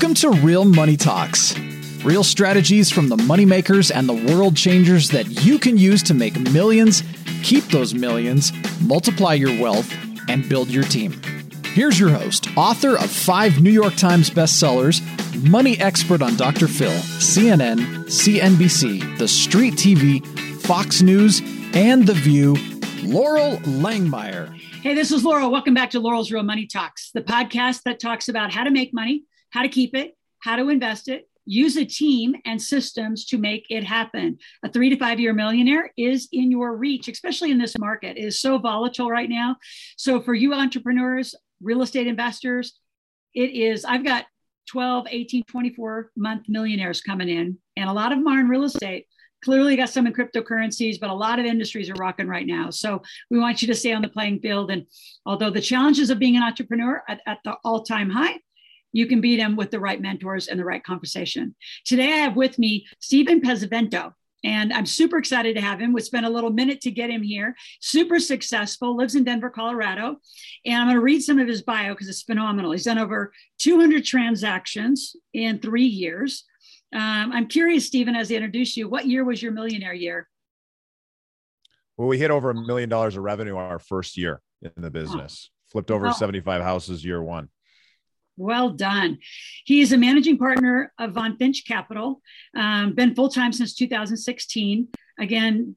Welcome to Real Money Talks. Real strategies from the moneymakers and the world changers that you can use to make millions, keep those millions, multiply your wealth, and build your team. Here's your host, author of five New York Times bestsellers, money expert on Dr. Phil, CNN, CNBC, The Street TV, Fox News, and The View, Loral Langemeier. Hey, this is Loral. Welcome back to Loral's Real Money Talks, the podcast that talks about how to make money, how to keep it, how to invest it, use a team and systems to make it happen. A three to five year millionaire is in your reach, especially in this market. It is so volatile right now. So, for you entrepreneurs, real estate investors, it is, I've got 12, 18, 24 month millionaires coming in, and a lot of them are in real estate. Clearly, got some in cryptocurrencies, but a lot of industries are rocking right now. So, we want you to stay on the playing field. And although the challenges of being an entrepreneur at, at the all time high, you can beat them with the right mentors and the right conversation. Today, I have with me Stephen Pesavento. And I'm super excited to have him. We spent a little minute to get him here. Super successful, lives in Denver, Colorado. And I'm going to read some of his bio because it's phenomenal. He's done over 200 transactions in three years. Um, I'm curious, Stephen, as I introduce you, what year was your millionaire year? Well, we hit over a million dollars of revenue our first year in the business. Oh. Flipped over oh. 75 houses year one. Well done. He is a managing partner of Von Finch Capital, um, been full time since 2016. Again,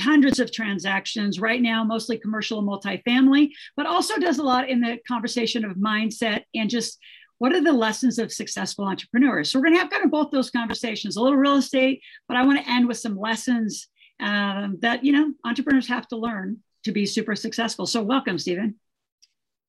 hundreds of transactions right now, mostly commercial and multifamily, but also does a lot in the conversation of mindset and just what are the lessons of successful entrepreneurs. So we're going to have kind of both those conversations, a little real estate, but I want to end with some lessons um, that you know entrepreneurs have to learn to be super successful. So welcome, Stephen.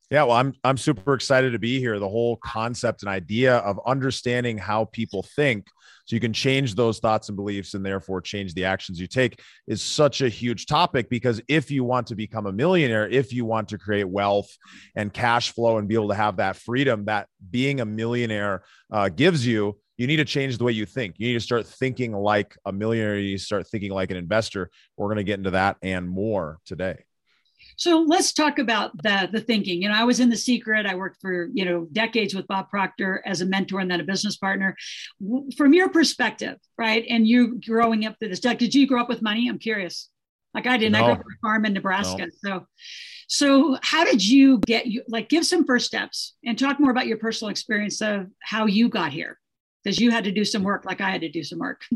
Yeah, well, I'm I'm super excited to be here. The whole concept and idea of understanding how people think so you can change those thoughts and beliefs and therefore change the actions you take is such a huge topic because if you want to become a millionaire, if you want to create wealth and cash flow and be able to have that freedom that being a millionaire uh, gives you, you need to change the way you think. You need to start thinking like a millionaire. You start thinking like an investor. We're going to get into that and more today. So let's talk about the, the thinking. You know, I was in The Secret. I worked for, you know, decades with Bob Proctor as a mentor and then a business partner. From your perspective, right? And you growing up through this, did you grow up with money? I'm curious. Like I didn't. No. I grew up on a farm in Nebraska. No. So so how did you get you like give some first steps and talk more about your personal experience of how you got here? Because you had to do some work like I had to do some work.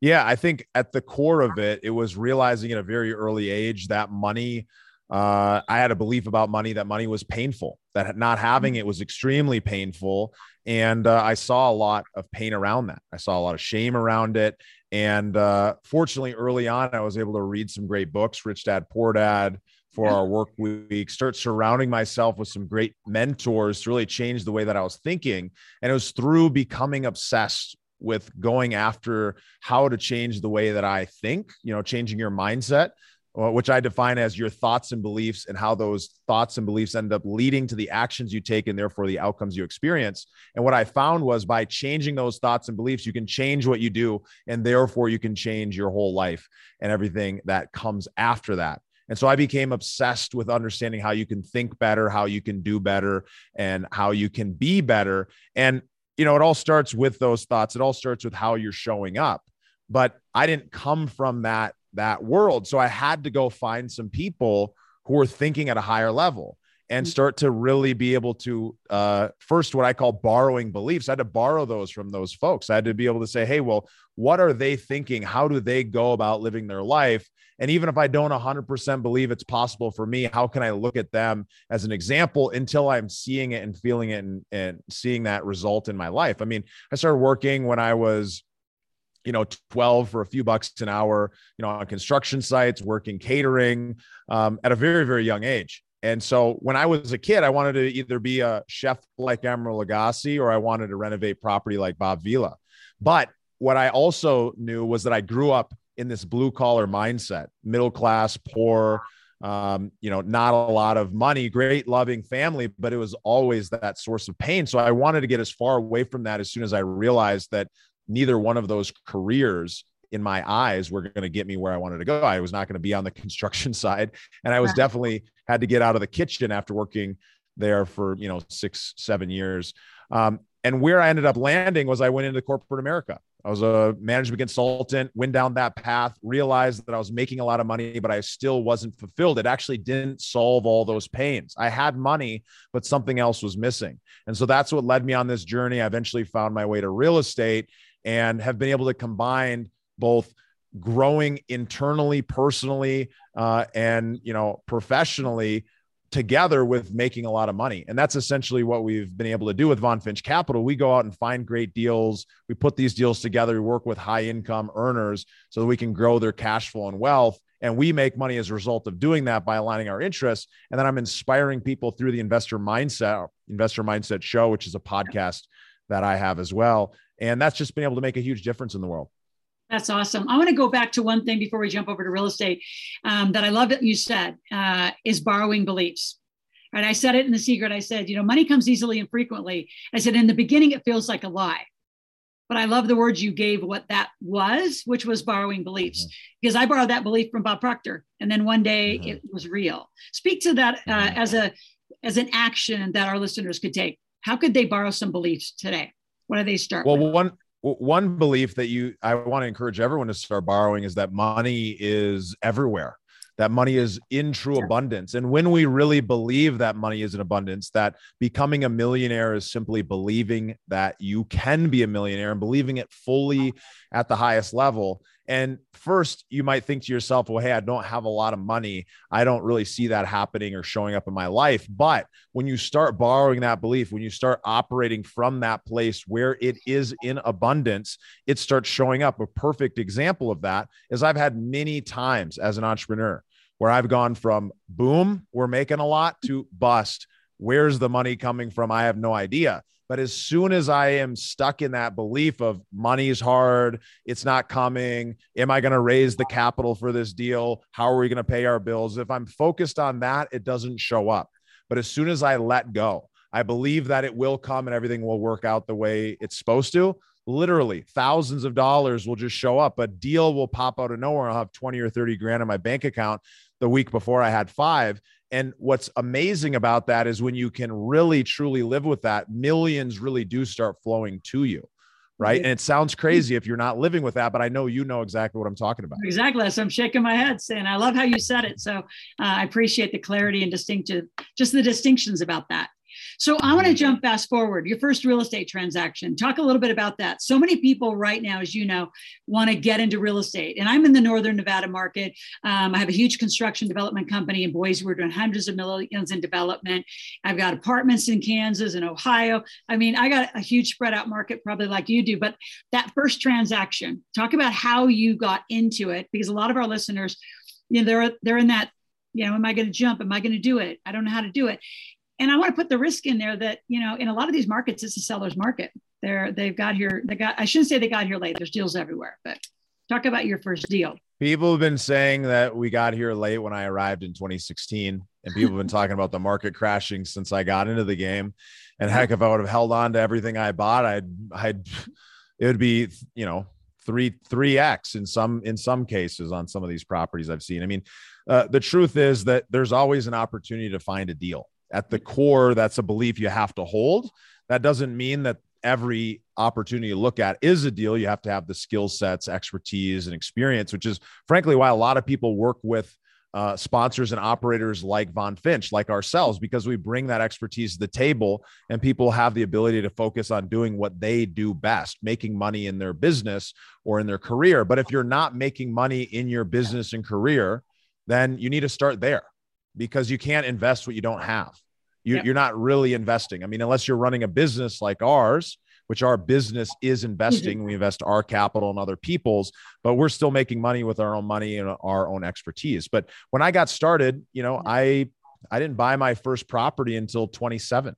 Yeah, I think at the core of it, it was realizing at a very early age that money. Uh, I had a belief about money that money was painful, that not having mm. it was extremely painful. And uh, I saw a lot of pain around that. I saw a lot of shame around it. And uh, fortunately, early on, I was able to read some great books, Rich Dad, Poor Dad, Four-Hour Workweek, start surrounding myself with some great mentors to really change the way that I was thinking. And it was through becoming obsessed with going after how to change the way that I think, you know, changing your mindset, uh, which I define as your thoughts and beliefs and how those thoughts and beliefs end up leading to the actions you take and therefore the outcomes you experience. And what I found was by changing those thoughts and beliefs, you can change what you do and therefore you can change your whole life and everything that comes after that. And so I became obsessed with understanding how you can think better, how you can do better, and how you can be better. And you know, it all starts with those thoughts. It all starts with how you're showing up. But I didn't come from that that world, so I had to go find some people who were thinking at a higher level and mm. start to really be able to uh, first what I call borrowing beliefs. I had to borrow those from those folks. I had to be able to say, hey, well, what are they thinking? How do they go about living their life? And even if I don't 100% believe it's possible for me, how can I look at them as an example until I'm seeing it and feeling it and, and seeing that result in my life? I mean, I started working when I was you know 12 for a few bucks an hour you know on construction sites working catering um, at a very very young age and so when i was a kid i wanted to either be a chef like emeril lagasse or i wanted to renovate property like bob vila but what i also knew was that i grew up in this blue collar mindset, middle class, poor, um, you know, not a lot of money, great loving family, but it was always that source of pain. So I wanted to get as far away from that as soon as I realized that neither one of those careers in my eyes were going to get me where I wanted to go. I was not going to be on the construction side. And I was definitely had to get out of the kitchen after working there for, you know, six, seven years. Um, and where I ended up landing was I went into corporate America. I was a management consultant, went down that path, realized that I was making a lot of money, but I still wasn't fulfilled. It actually didn't solve all those pains. I had money, but something else was missing. And so that's what led me on this journey. I eventually found my way to real estate and have been able to combine both growing internally, personally, uh, and you know, professionally together with making a lot of money. And that's essentially what we've been able to do with Von Finch Capital. We go out and find great deals. We put these deals together. We work with high income earners so that we can grow their cash flow and wealth. And we make money as a result of doing that by aligning our interests. And then I'm inspiring people through the investor mindset, investor mindset show, which is a podcast that I have as well. And that's just been able to make a huge difference in the world. That's awesome. I want to go back to one thing before we jump over to real estate um, that I love that you said uh, is borrowing beliefs. Right. I said it in the secret. I said, you know, money comes easily and frequently. I said, in the beginning, it feels like a lie. But I love the words you gave what that was, which was borrowing beliefs, mm-hmm. because I borrowed that belief from Bob Proctor, and then one day mm-hmm. it was real. Speak to that uh, mm-hmm. as a as an action that our listeners could take. How could they borrow some beliefs today? What do they start? Well, with? one one belief that you I want to encourage everyone to start borrowing is that money is everywhere. That money is in true abundance. And when we really believe that money is in abundance, that becoming a millionaire is simply believing that you can be a millionaire and believing it fully at the highest level. And first, you might think to yourself, well, hey, I don't have a lot of money. I don't really see that happening or showing up in my life. But when you start borrowing that belief, when you start operating from that place where it is in abundance, it starts showing up. A perfect example of that is I've had many times as an entrepreneur where I've gone from boom, we're making a lot to bust. Where's the money coming from? I have no idea. But as soon as I am stuck in that belief of money's hard, it's not coming, am I going to raise the capital for this deal? How are we going to pay our bills? If I'm focused on that, it doesn't show up. But as soon as I let go, I believe that it will come and everything will work out the way it's supposed to. Literally, thousands of dollars will just show up. A deal will pop out of nowhere. I'll have 20 or 30 grand in my bank account the week before I had five. And what's amazing about that is when you can really truly live with that, millions really do start flowing to you. Right. And it sounds crazy if you're not living with that, but I know you know exactly what I'm talking about. Exactly. So I'm shaking my head saying, I love how you said it. So uh, I appreciate the clarity and distinctive, just the distinctions about that. So I want to jump fast forward. Your first real estate transaction. Talk a little bit about that. So many people right now, as you know, want to get into real estate. And I'm in the Northern Nevada market. Um, I have a huge construction development company in Boise. We're doing hundreds of millions in development. I've got apartments in Kansas and Ohio. I mean, I got a huge spread out market, probably like you do. But that first transaction, talk about how you got into it, because a lot of our listeners, you know, they're they're in that you know, am I going to jump? Am I going to do it? I don't know how to do it and I want to put the risk in there that you know in a lot of these markets it's a seller's market. They're they've got here they got I shouldn't say they got here late. There's deals everywhere, but talk about your first deal. People have been saying that we got here late when I arrived in 2016, and people have been talking about the market crashing since I got into the game. And heck, if I would have held on to everything I bought, I'd I'd it would be you know three three x in some in some cases on some of these properties I've seen. I mean, uh, the truth is that there's always an opportunity to find a deal at the core, that's a belief you have to hold. That doesn't mean that every opportunity you look at is a deal. You have to have the skill sets, expertise, and experience, which is frankly why a lot of people work with uh, sponsors and operators like Von Finch, like ourselves, because we bring that expertise to the table and people have the ability to focus on doing what they do best, making money in their business or in their career. But if you're not making money in your business and career, then you need to start there because you can't invest what you don't have. You, are not really investing. I mean, unless you're running a business like ours, which our business is mm-hmm. investing, we invest our capital and other people's, but we're still making money with our own money and our own expertise. But when I got started, you know, mm-hmm. I I didn't buy my first property until 27,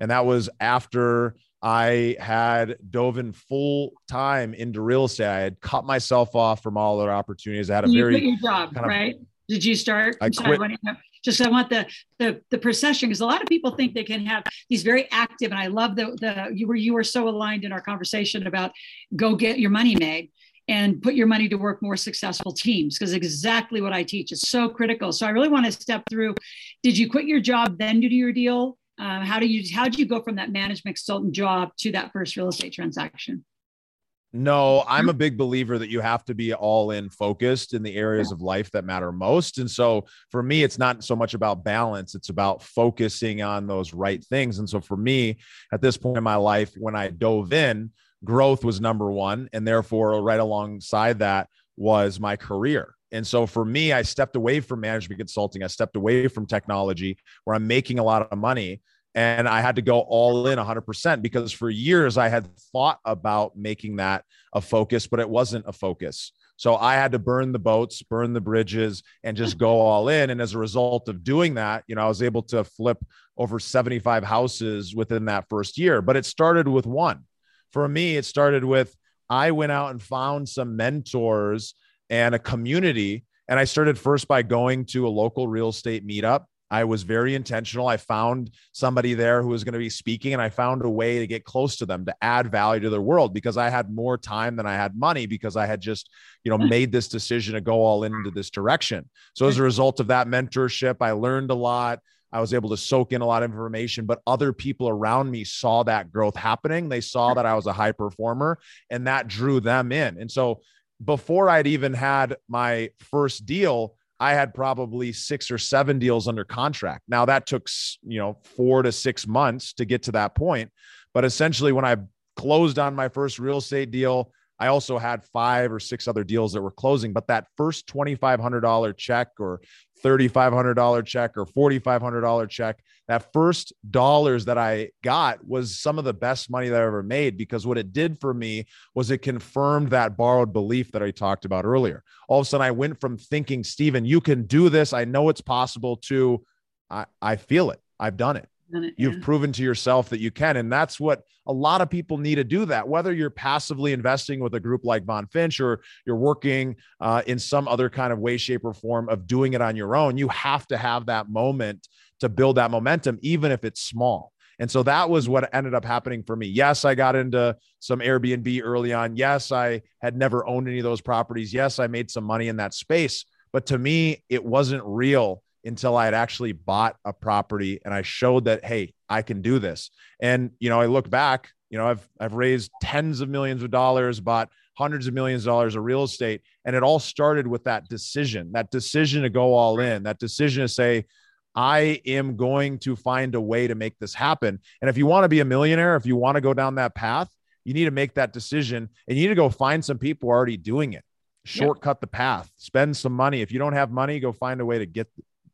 and that was after I had dove in full time into real estate. I had cut myself off from all other opportunities. I had a you very job, kind of, right? Did you start? I quit. Sorry, just I want the the the procession because a lot of people think they can have these very active, and I love the the you were you were so aligned in our conversation about go get your money made and put your money to work more successful teams because exactly what I teach is so critical. So I really want to step through. Did you quit your job then do your deal? Um, how do you how did you go from that management consultant job to that first real estate transaction? No, I'm a big believer that you have to be all in focused in the areas of life that matter most. And so for me, it's not so much about balance, it's about focusing on those right things. And so for me, at this point in my life, when I dove in, growth was number one. And therefore, right alongside that was my career. And so for me, I stepped away from management consulting. I stepped away from technology where I'm making a lot of money and I had to go all in 100% because for years I had thought about making that a focus, but it wasn't a focus. So I had to burn the boats, burn the bridges, and just go all in. And as a result of doing that, you know, I was able to flip over 75 houses within that first year. But it started with one. For me, it started with I went out and found some mentors and a community. And I started first by going to a local real estate meetup I was very intentional. I found somebody there who was going to be speaking, and I found a way to get close to them to add value to their world because I had more time than I had money because I had just, you know, hmm. made this decision to go all into this direction. So as a hmm. result of that mentorship, I learned a lot. I was able to soak in a lot of information, but other people around me saw that growth happening. They saw hmm. that I was a high performer, and that drew them in. And so before I'd even had my first deal, I had probably six or seven deals under contract. Now that took, you know, four to six months to get to that point. But essentially, when I closed on my first real estate deal, I also had five or six other deals that were closing. But that first $2,500 check or $3,500 check or $4,500 check, that first dollars that I got was some of the best money that I ever made because what it did for me was it confirmed that borrowed belief that I talked about earlier. All of a sudden, I went from thinking, Stephen, you can do this. I know it's possible to, I, I feel it. I've done it. It, You've yeah. proven to yourself that you can. And that's what a lot of people need to do that, whether you're passively investing with a group like Von Finch or you're working uh, in some other kind of way, shape, or form of doing it on your own. You have to have that moment to build that momentum, even if it's small. And so that was what ended up happening for me. Yes, I got into some Airbnb early on. Yes, I had never owned any of those properties. Yes, I made some money in that space. But to me, it wasn't real until I had actually bought a property and I showed that, hey, I can do this. And, you know, I look back, you know, I've, I've raised tens of millions of dollars, bought hundreds of millions of dollars of real estate. And it all started with that decision, that decision to go all in, that decision to say, I am going to find a way to make this happen. And if you want to be a millionaire, if you want to go down that path, you need to make that decision and you need to go find some people already doing it. Shortcut yep. the path, spend some money. If you don't have money, go find a way to get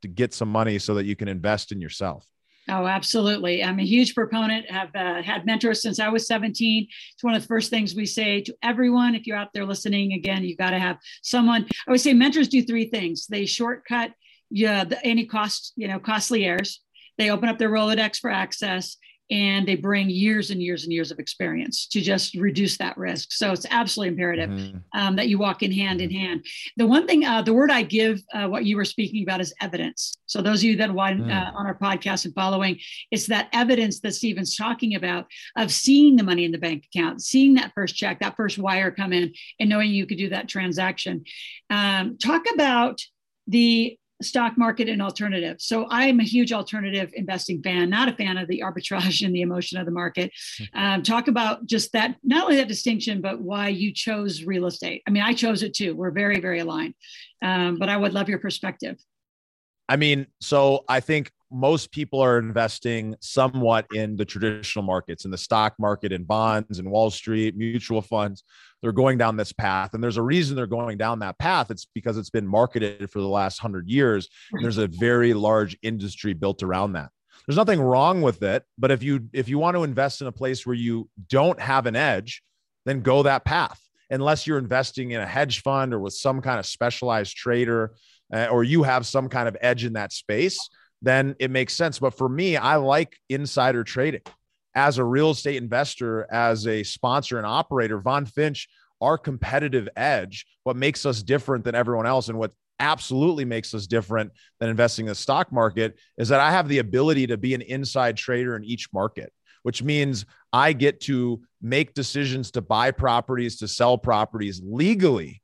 to get some money so that you can invest in yourself. Oh, absolutely. I'm a huge proponent. I've uh, had mentors since I was 17. It's one of the first things we say to everyone. If you're out there listening, again, you got to have someone. I would say mentors do three things. They shortcut yeah, the, any cost, you know, costly errors. They open up their Rolodex for access, and they bring years and years and years of experience to just reduce that risk. So it's absolutely imperative mm-hmm. um, that you walk in hand in hand. The one thing, uh, the word I give, uh, what you were speaking about is evidence. So those of you that want mm. uh, on our podcast and following, it's that evidence that Stephen's talking about of seeing the money in the bank account, seeing that first check, that first wire come in, and knowing you could do that transaction. Um, talk about the stock market and alternative. So I'm a huge alternative investing fan, not a fan of the arbitrage and the emotion of the market. Hmm. Um, talk about just that, not only that distinction, but why you chose real estate. I mean, I chose it too. We're very, very aligned. Um, but I would love your perspective. I mean, so I think most people are investing somewhat in the traditional markets, in the stock market, in bonds, and Wall Street, mutual funds. They're going down this path. And there's a reason they're going down that path. It's because it's been marketed for the last hundred years. there's a very large industry built around that. There's nothing wrong with it. But if you if you want to invest in a place where you don't have an edge, then go that path. Unless you're investing in a hedge fund or with some kind of specialized trader, uh, or you have some kind of edge in that space then it makes sense. But for me, I like insider trading. As a real estate investor, as a sponsor and operator, Von Finch, our competitive edge, what makes us different than everyone else, and what absolutely makes us different than investing in the stock market is that I have the ability to be an inside trader in each market, which means I get to make decisions to buy properties, to sell properties legally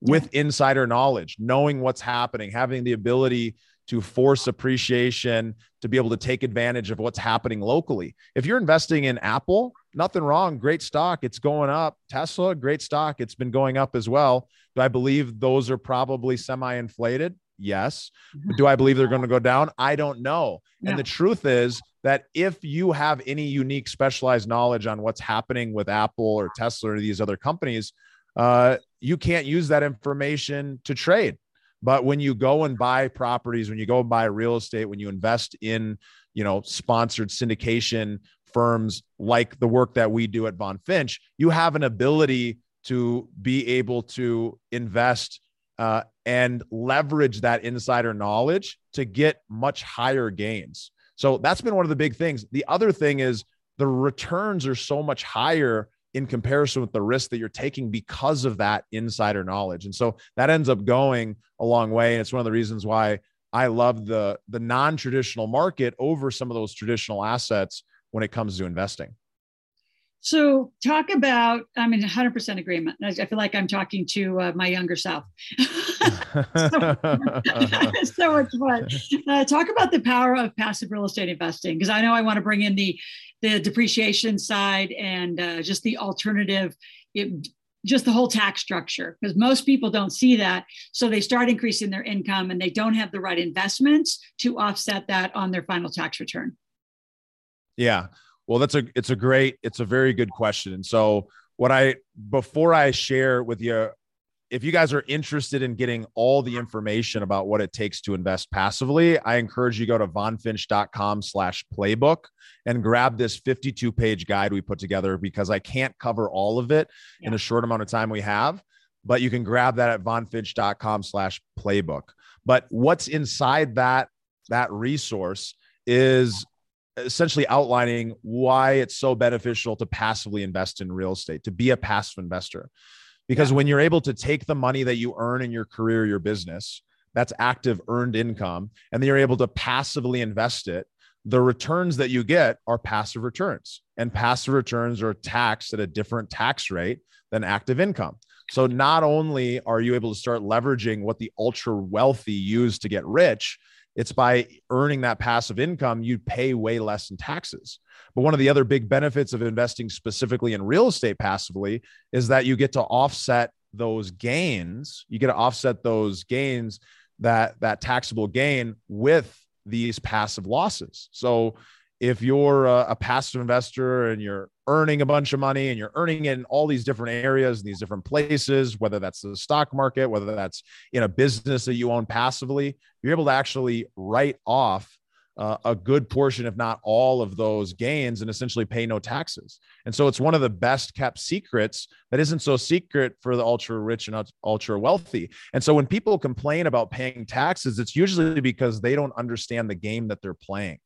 with insider knowledge, knowing what's happening, having the ability to force appreciation, to be able to take advantage of what's happening locally. If you're investing in Apple, nothing wrong. Great stock. It's going up. Tesla, great stock. It's been going up as well. Do I believe those are probably semi inflated? Yes. But do I believe they're going to go down? I don't know. Yeah. And the truth is that if you have any unique specialized knowledge on what's happening with Apple or Tesla or these other companies, uh, you can't use that information to trade. But when you go and buy properties, when you go and buy real estate, when you invest in, you know, sponsored syndication firms like the work that we do at Von Finch, you have an ability to be able to invest uh, and leverage that insider knowledge to get much higher gains. So that's been one of the big things. The other thing is the returns are so much higher in comparison with the risk that you're taking because of that insider knowledge. And so that ends up going a long way. And it's one of the reasons why I love the the non-traditional market over some of those traditional assets when it comes to investing. So, talk about, I mean, 100% agreement. I feel like I'm talking to uh, my younger self. so, so much fun. Uh, talk about the power of passive real estate investing, because I know I want to bring in the, the depreciation side and uh, just the alternative, it, just the whole tax structure, because most people don't see that. So, they start increasing their income and they don't have the right investments to offset that on their final tax return. Yeah. Well, that's a it's a great it's a very good question. And so what I before I share with you if you guys are interested in getting all the information about what it takes to invest passively, I encourage you go to vonfinch.com slash playbook and grab this 52 page guide we put together because I can't cover all of it yeah. in a short amount of time we have, but you can grab that at vonfinch.com slash playbook. But what's inside that, that resource is essentially outlining why it's so beneficial to passively invest in real estate, to be a passive investor. Because yeah. when you're able to take the money that you earn in your career, your business, that's active earned income, and then you're able to passively invest it, the returns that you get are passive returns. And passive returns are taxed at a different tax rate than active income. So not only are you able to start leveraging what the ultra wealthy use to get rich, it's by earning that passive income, you pay way less in taxes. But one of the other big benefits of investing specifically in real estate passively is that you get to offset those gains. You get to offset those gains, that that taxable gain with these passive losses. So if you're a, a, passive investor and you're earning a bunch of money and you're earning it in all these different areas in these different places, whether that's the stock market, whether that's in a business that you own passively, you're able to actually write off uh, a good portion, if not all of those gains, and essentially pay no taxes. And so it's one of the best kept secrets that isn't so secret for the ultra rich and ultra wealthy. And so when people complain about paying taxes, it's usually because they don't understand the game that they're playing.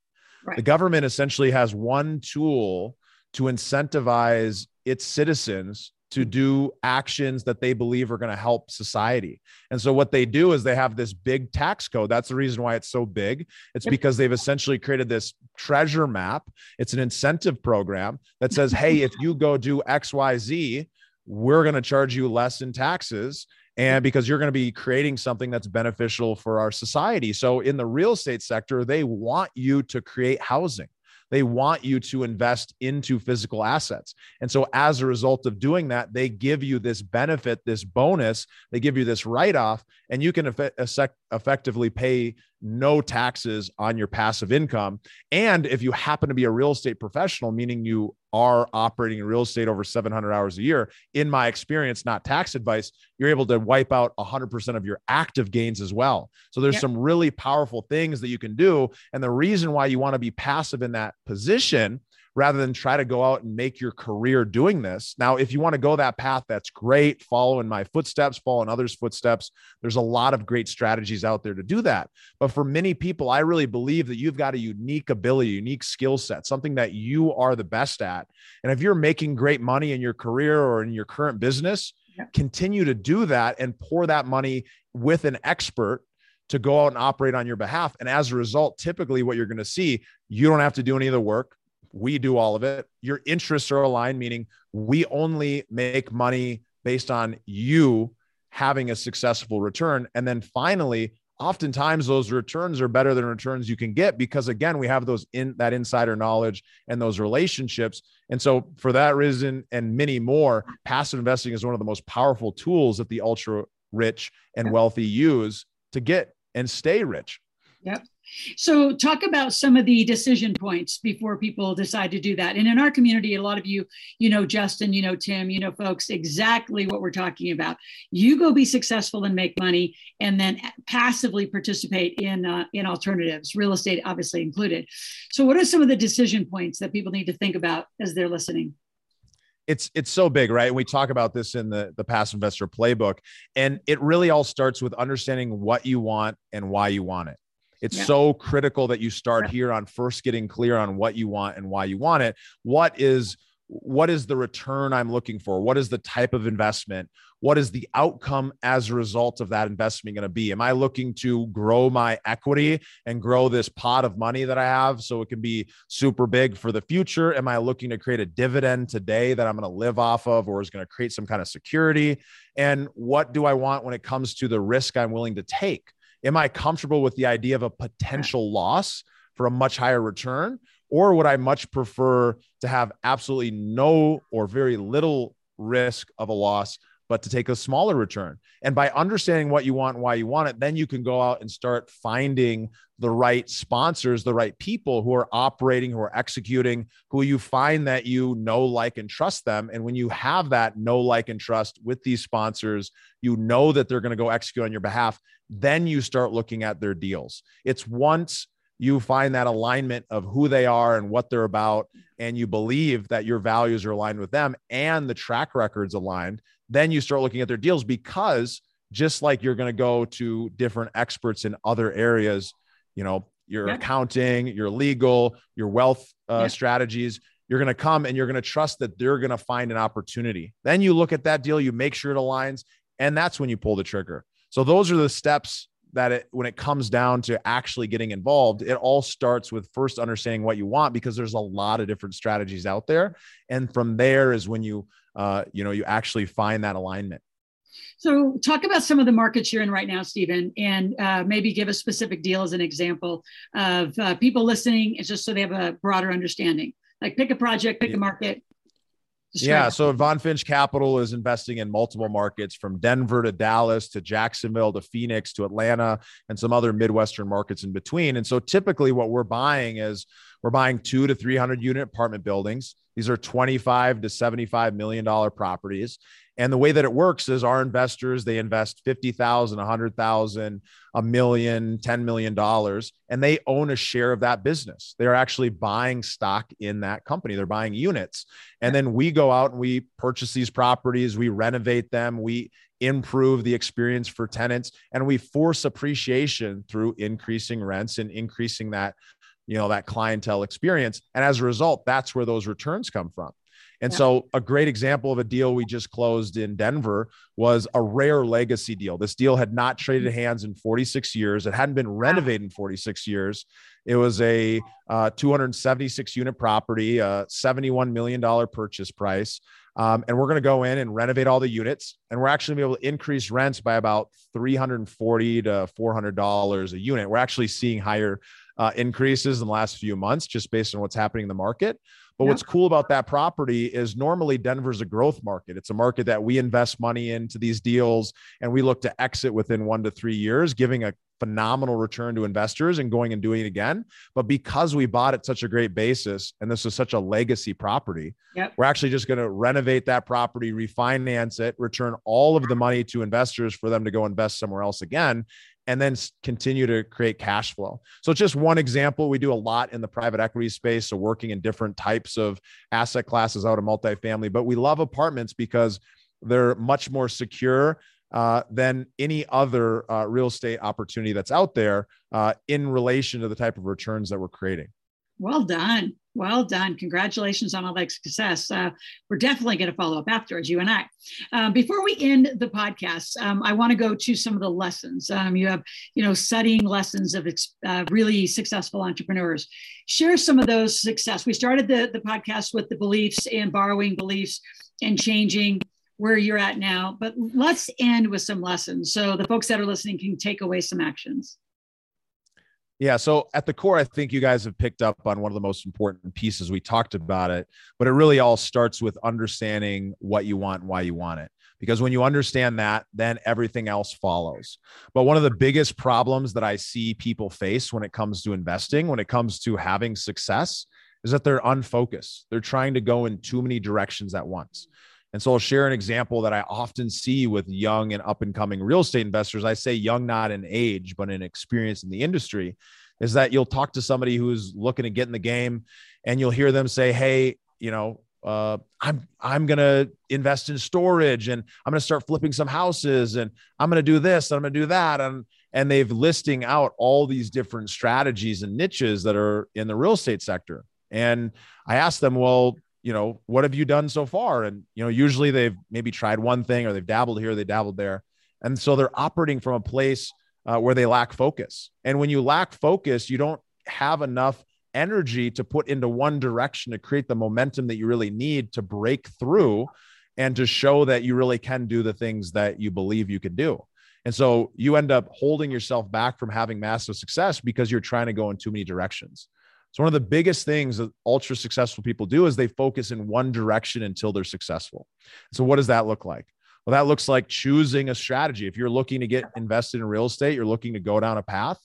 Right. The government essentially has one tool to incentivize its citizens to mm. do actions that they believe are going to help society. And so what they do is they have this big tax code. That's the reason why it's so big. It's because they've essentially created this treasure map. It's an incentive program that says, "Hey, if you go do XYZ, we're going to charge you less in taxes and because you're going to be creating something that's beneficial for our society. So, in the real estate sector, they want you to create housing. They want you to invest into physical assets. And so, as a result of doing that, they give you this benefit, this bonus, they give you this write off, and you can affect, effect- effectively pay no taxes on your passive income. And if you happen to be a real estate professional, meaning you are operating in real estate over 700 hours a year, in my experience, not tax advice, you're able to wipe out 100% of your active gains as well. So there's yep. some really powerful things that you can do. And the reason why you want to be passive in that position rather than try to go out and make your career doing this. Now, if you want to go that path, that's great. Follow in my footsteps, follow in others' footsteps. There's a lot of great strategies out there to do that. But for many people, I really believe that you've got a unique ability, unique skill set, something that you are the best at. And if you're making great money in your career or in your current business, continue to do that and pour that money with an expert to go out and operate on your behalf. And as a result, typically what you're going to see, you don't have to do any of the work we do all of it. Your interests are aligned, meaning we only make money based on you having a successful return. And then finally, oftentimes those returns are better than returns you can get because again we have those in that insider knowledge and those relationships and so for that reason and many more passive investing is one of the most powerful tools that the ultra rich and wealthy use to get and stay rich yep so, talk about some of the decision points before people decide to do that. And in our community, a lot of you, you know, Justin, you know, Tim, you know, folks, exactly what we're talking about. You go be successful and make money, and then passively participate in uh, in alternatives, real estate, obviously included. So, what are some of the decision points that people need to think about as they're listening? it's it's so big right and we talk about this in the the past investor playbook and it really all starts with understanding what you want and why you want it it's yeah. so critical that you start here on first getting clear on what you want and why you want it. What is what is the return I'm looking for? What is the type of investment? What is the outcome as a result of that investment going to be? Am I looking to grow my equity and grow this pot of money that I have so it can be super big for the future? Am I looking to create a dividend today that I'm going to live off of or is going to create some kind of security? And what do I want when it comes to the risk I'm willing to take? Am I comfortable with the idea of a potential loss for a much higher return? Or would I much prefer to have absolutely no or very little risk of a loss, but to take a smaller return? And by understanding what you want and why you want it, then you can go out and start finding the right sponsors, the right people who are operating, who are executing, who you find that you know, like, and trust them. And when you have that know, like, and trust with these sponsors, you know that they're going to go execute on your behalf then you start looking at their deals. It's once you find that alignment of who they are and what they're about, and you believe that your values are aligned with them and the track records aligned, then you start looking at their deals because just like you're going to go to different experts in other areas, you know, your yeah. accounting, your legal, your wealth uh, yeah. strategies, you're going to come and you're going to trust that they're going to find an opportunity. Then you look at that deal, you make sure it aligns, and that's when you pull the trigger. So those are the steps that it, when it comes down to actually getting involved, it all starts with first understanding what you want because there's a lot of different strategies out there, and from there is when you uh, you know you actually find that alignment. So, talk about some of the markets you're in right now, Stephen, and uh, maybe give a specific deal as an example of uh, people listening, it's just so they have a broader understanding. Like, pick a project, pick a market, yeah. So Von Finch Capital is investing in multiple markets from Denver to Dallas to Jacksonville to Phoenix to Atlanta and some other Midwestern markets in between. And so typically what we're buying is we're buying two to 300 unit apartment buildings. These are 25 to 75 million dollar properties. And the way that it works is our investors, they invest 50,000, 100,000, a million, 10 million dollars, and they own a share of that business. They're actually buying stock in that company. They're buying units. And then we go out and we purchase these properties, we renovate them, we improve the experience for tenants, and we force appreciation through increasing rents and increasing that you know that clientele experience and as a result that's where those returns come from and yeah. so, a great example of a deal we just closed in Denver was a rare legacy deal. This deal had not traded mm-hmm. hands in 46 years, it hadn't been renovated in 46 years. It was a uh, 276 unit property, a $71 million purchase price. Um, and we're going to go in and renovate all the units. And we're actually going to be able to increase rents by about 340 to $400 a unit. We're actually seeing higher uh, increases in the last few months just based on what's happening in the market. But what's cool about that property is normally Denver's a growth market. It's a market that we invest money into these deals and we look to exit within one to three years, giving a phenomenal return to investors and going and doing it again. But because we bought at such a great basis and this is such a legacy property, yep. we're actually just going to renovate that property, refinance it, return all of the money to investors for them to go invest somewhere else again and then continue to create cash flow. So just one example. We do a lot in the private equity space. So working in different types of asset classes out of multifamily, but we love apartments because they're much more secure uh, than any other uh, real estate opportunity that's out there uh, in relation to the type of returns that we're creating. Well done. Well done. Congratulations on all that success. Uh, we're definitely going to follow up afterwards, you and I. Um, before we end the podcast, um, I want to go to some of the lessons. Um, you have, you know, studying lessons of uh, really successful entrepreneurs. Share some of those success. We started the, the podcast with the beliefs and borrowing beliefs and changing. where you're at now. But let's end with some lessons so the folks that are listening can take away some actions. Yeah. So at the core, I think you guys have picked up on one of the most important pieces. We talked about it, but it really all starts with understanding what you want and why you want it. Because when you understand that, then everything else follows. But one of the biggest problems that I see people face when it comes to investing, when it comes to having success, is that they're unfocused. They're trying to go in too many directions at once. And so I'll share an example that I often see with young and up and coming real estate investors. I say young, not in age, but in experience in the industry, is that you'll talk to somebody who's looking to get in the game and you'll hear them say, Hey, you know, uh, I'm I'm gonna invest in storage and I'm gonna start flipping some houses and I'm gonna do this and I'm gonna do that and and they've listing out all these different strategies and niches that are in the real estate sector. And I asked them, well, you know, what have you done so far? And, you know, usually they've maybe tried one thing or they've dabbled here, they dabbled there. And so they're operating from a place uh, where they lack focus. And when you lack focus, you don't have enough energy to put into one direction to create the momentum that you really need to break through and to show that you really can do the things that you believe you can do. And so you end up holding yourself back from having massive success because you're trying to go in too many directions. So one of the biggest things that ultra successful people do is they focus in one direction until they're successful. So what does that look like? Well, that looks like choosing a strategy. If you're looking to get invested in real estate, you're looking to go down a path.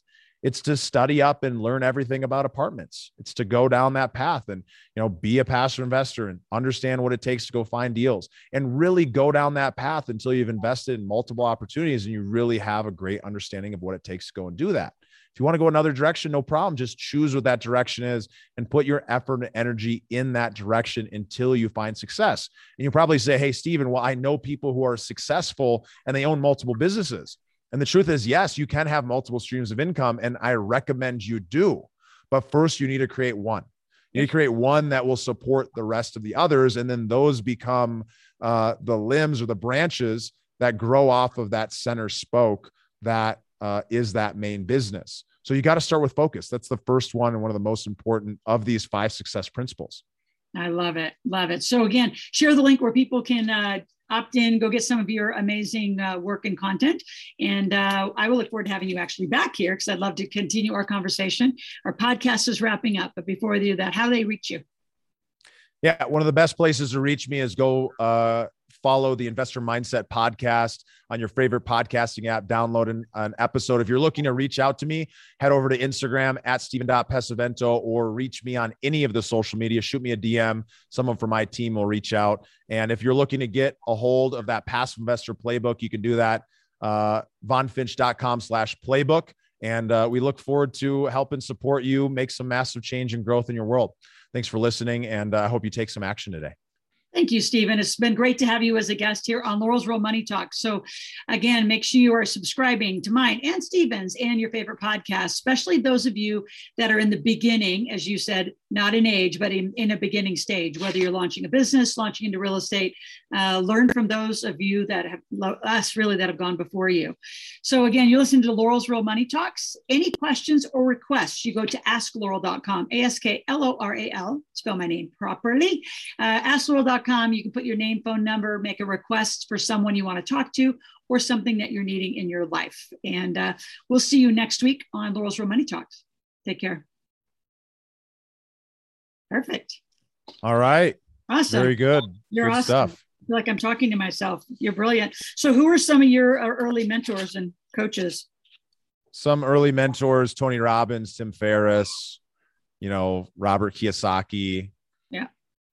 It's to study up and learn everything about apartments. It's to go down that path and you know be a passive investor and understand what it takes to go find deals and really go down that path until you've invested in multiple opportunities and you really have a great understanding of what it takes to go and do that. If you want to go another direction, no problem. Just choose what that direction is and put your effort and energy in that direction until you find success. And you probably say, Hey, Stephen, well, I know people who are successful and they own multiple businesses. And the truth is, yes, you can have multiple streams of income, and I recommend you do. But first, you need to create one. You need to create one that will support the rest of the others. And then those become uh, the limbs or the branches that grow off of that center spoke that uh, is that main business. So you got to start with focus. That's the first one and one of the most important of these five success principles. I love it. Love it. So again, share the link where people can uh, opt in, go get some of your amazing uh, work and content. And uh, I will look forward to having you actually back here because I'd love to continue our conversation. Our podcast is wrapping up, but before we do that, how do they reach you? Yeah, one of the best places to reach me is go uh, follow the Investor Mindset podcast on your favorite podcasting app, download an, an, episode. If you're looking to reach out to me, head over to Instagram at Stephen.Pesavento or reach me on any of the social media. Shoot me a DM. Someone from my team will reach out. And if you're looking to get a hold of that passive investor playbook, you can do that. Uh, vonfinch.com slash playbook. And uh, we look forward to helping support you make some massive change and growth in your world. Thanks for listening. And uh, I uh, hope you take some action today. Thank you, Stephen. It's been great to have you as a guest here on Loral's Real Money Talk. So, again, make sure you are subscribing to mine and Stephen's and your favorite podcast, especially those of you that are in the beginning, as you said, not in age, but in, in a beginning stage, whether you're launching a business, launching into real estate. Uh, learn from those of you that have, us really, that have gone before you. So, again, you listen to Loral's Real Money Talks. Any questions or requests, you go to askloral.com, A S K L O R A L, spell my name properly. Uh, askloral.com you can put your name, phone number, make a request for someone you want to talk to or something that you're needing in your life. And uh, we'll see you next week on Loral's Real Money Talks. Take care. Perfect. All right. Awesome. Very good. You're good awesome. Stuff. I feel like I'm talking to myself. You're brilliant. So, who are some of your uh, early mentors and coaches? Some early mentors: Tony Robbins, Tim Ferriss, you know, Robert Kiyosaki,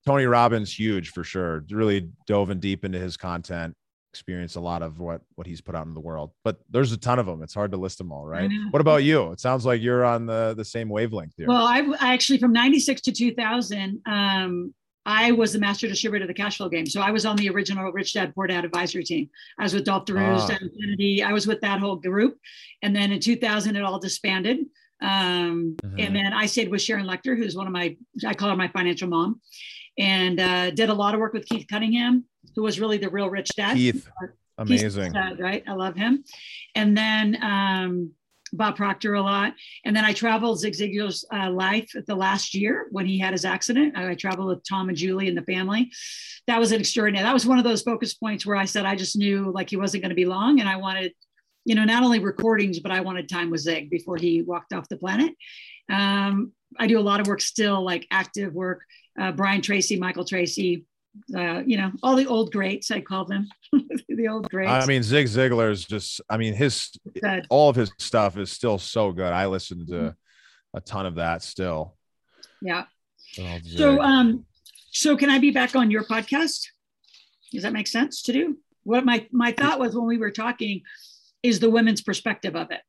Tony Robbins, huge for sure. Really dove in deep into his content, experienced a lot of what what he's put out in the world. But there's a ton of them. It's hard to list them all, right? What about you? It sounds like you're on the the same wavelength here. Well, I, I actually from '96 to 2000. Um, I was the master distributor of the cash flow game. So I was on the original Rich Dad Poor Dad advisory team. I was with Dolf de Roos, ah. Dan Kennedy. I was with that whole group. And then in 2000, it all disbanded. Um, mm-hmm. And then I stayed with Sharon Lechter, who's one of my, I call her my financial mom and uh, did a lot of work with Keith Cunningham, who was really the real rich dad. Keith, amazing, dad, right? I love him. And then um, Bob Proctor a lot. And then I traveled Zig Ziglar's uh, life the last year when he had his accident. I traveled with Tom and Julie and the family. That was an extraordinary. That was one of those focus points where I said I just knew like he wasn't going to be long, and I wanted, you know, not only recordings, but I wanted time with Zig before he walked off the planet. Um, I do a lot of work still, like active work. Uh, Brian Tracy, Michael Tracy, uh, you know, all the old greats, I call them the old greats. I mean, Zig Ziglar is just, I mean, his, good. all of his stuff is still so good. I listen to mm-hmm. a ton of that still. Yeah. Oh, so, um, so can I be back on your podcast? Does that make sense to do? What my, my thought was when we were talking is the women's perspective of it.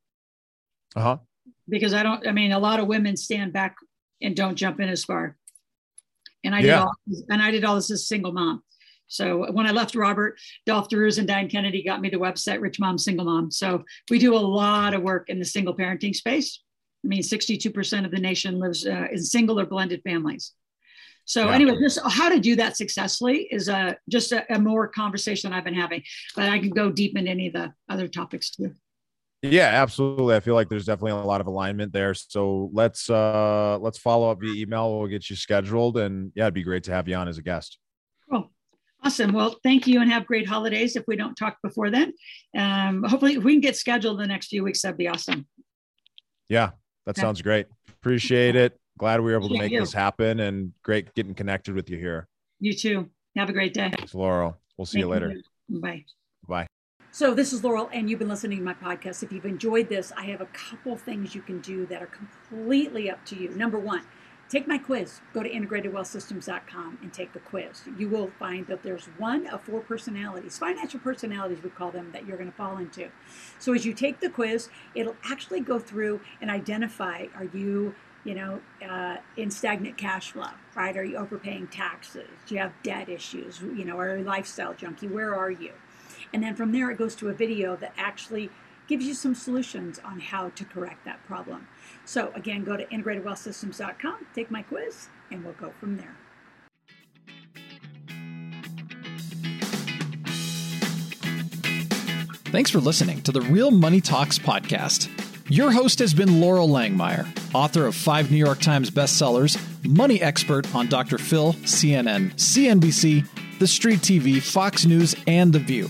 Uh huh. Because I don't, I mean, a lot of women stand back and don't jump in as far and I did yeah. all and I did all this as a single mom. So when I left Robert, Dolf de Roos and Diane Kennedy got me the website Rich Mom Single Mom. So we do a lot of work in the single parenting space. I mean, 62% of the nation lives uh, in single or blended families. So yeah. anyway, just how to do that successfully is a just a, a more conversation I've been having, but I can go deep into any of the other topics too. Yeah, absolutely. I feel like there's definitely a lot of alignment there. So let's uh let's follow up via email. We'll get you scheduled and yeah, it'd be great to have you on as a guest. Cool. Awesome. Well, thank you and have great holidays if we don't talk before then. Um, hopefully if we can get scheduled the next few weeks, that'd be awesome. Yeah, that okay. sounds great. Appreciate it. Glad we were able to make this happen and great getting connected with you here. You too. Have a great day. Thanks, Loral. We'll see thank you later. You. Bye. Bye. So, this is Loral, and you've been listening to my podcast. If you've enjoyed this, I have a couple things you can do that are completely up to you. Number one, take my quiz. Go to integratedwealthsystems.com and take the quiz. You will find that there's one of four personalities, financial personalities, we call them, that you're going to fall into. So, as you take the quiz, it'll actually go through and identify are you you know, uh, in stagnant cash flow, right? Are you overpaying taxes? Do you have debt issues? You know, are you a lifestyle junkie? Where are you? And then from there, it goes to a video that actually gives you some solutions on how to correct that problem. So again, go to integratedwealthsystems.com, take my quiz, and we'll go from there. Thanks for listening to the Real Money Talks podcast. Your host has been Loral Langemeier, author of five New York Times bestsellers, money expert on Dr. Phil, CNN, CNBC, The Street TV, Fox News, and The View.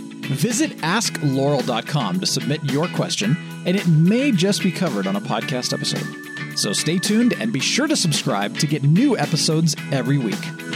Visit askloral.com to submit your question, and it may just be covered on a podcast episode. So stay tuned and be sure to subscribe to get new episodes every week.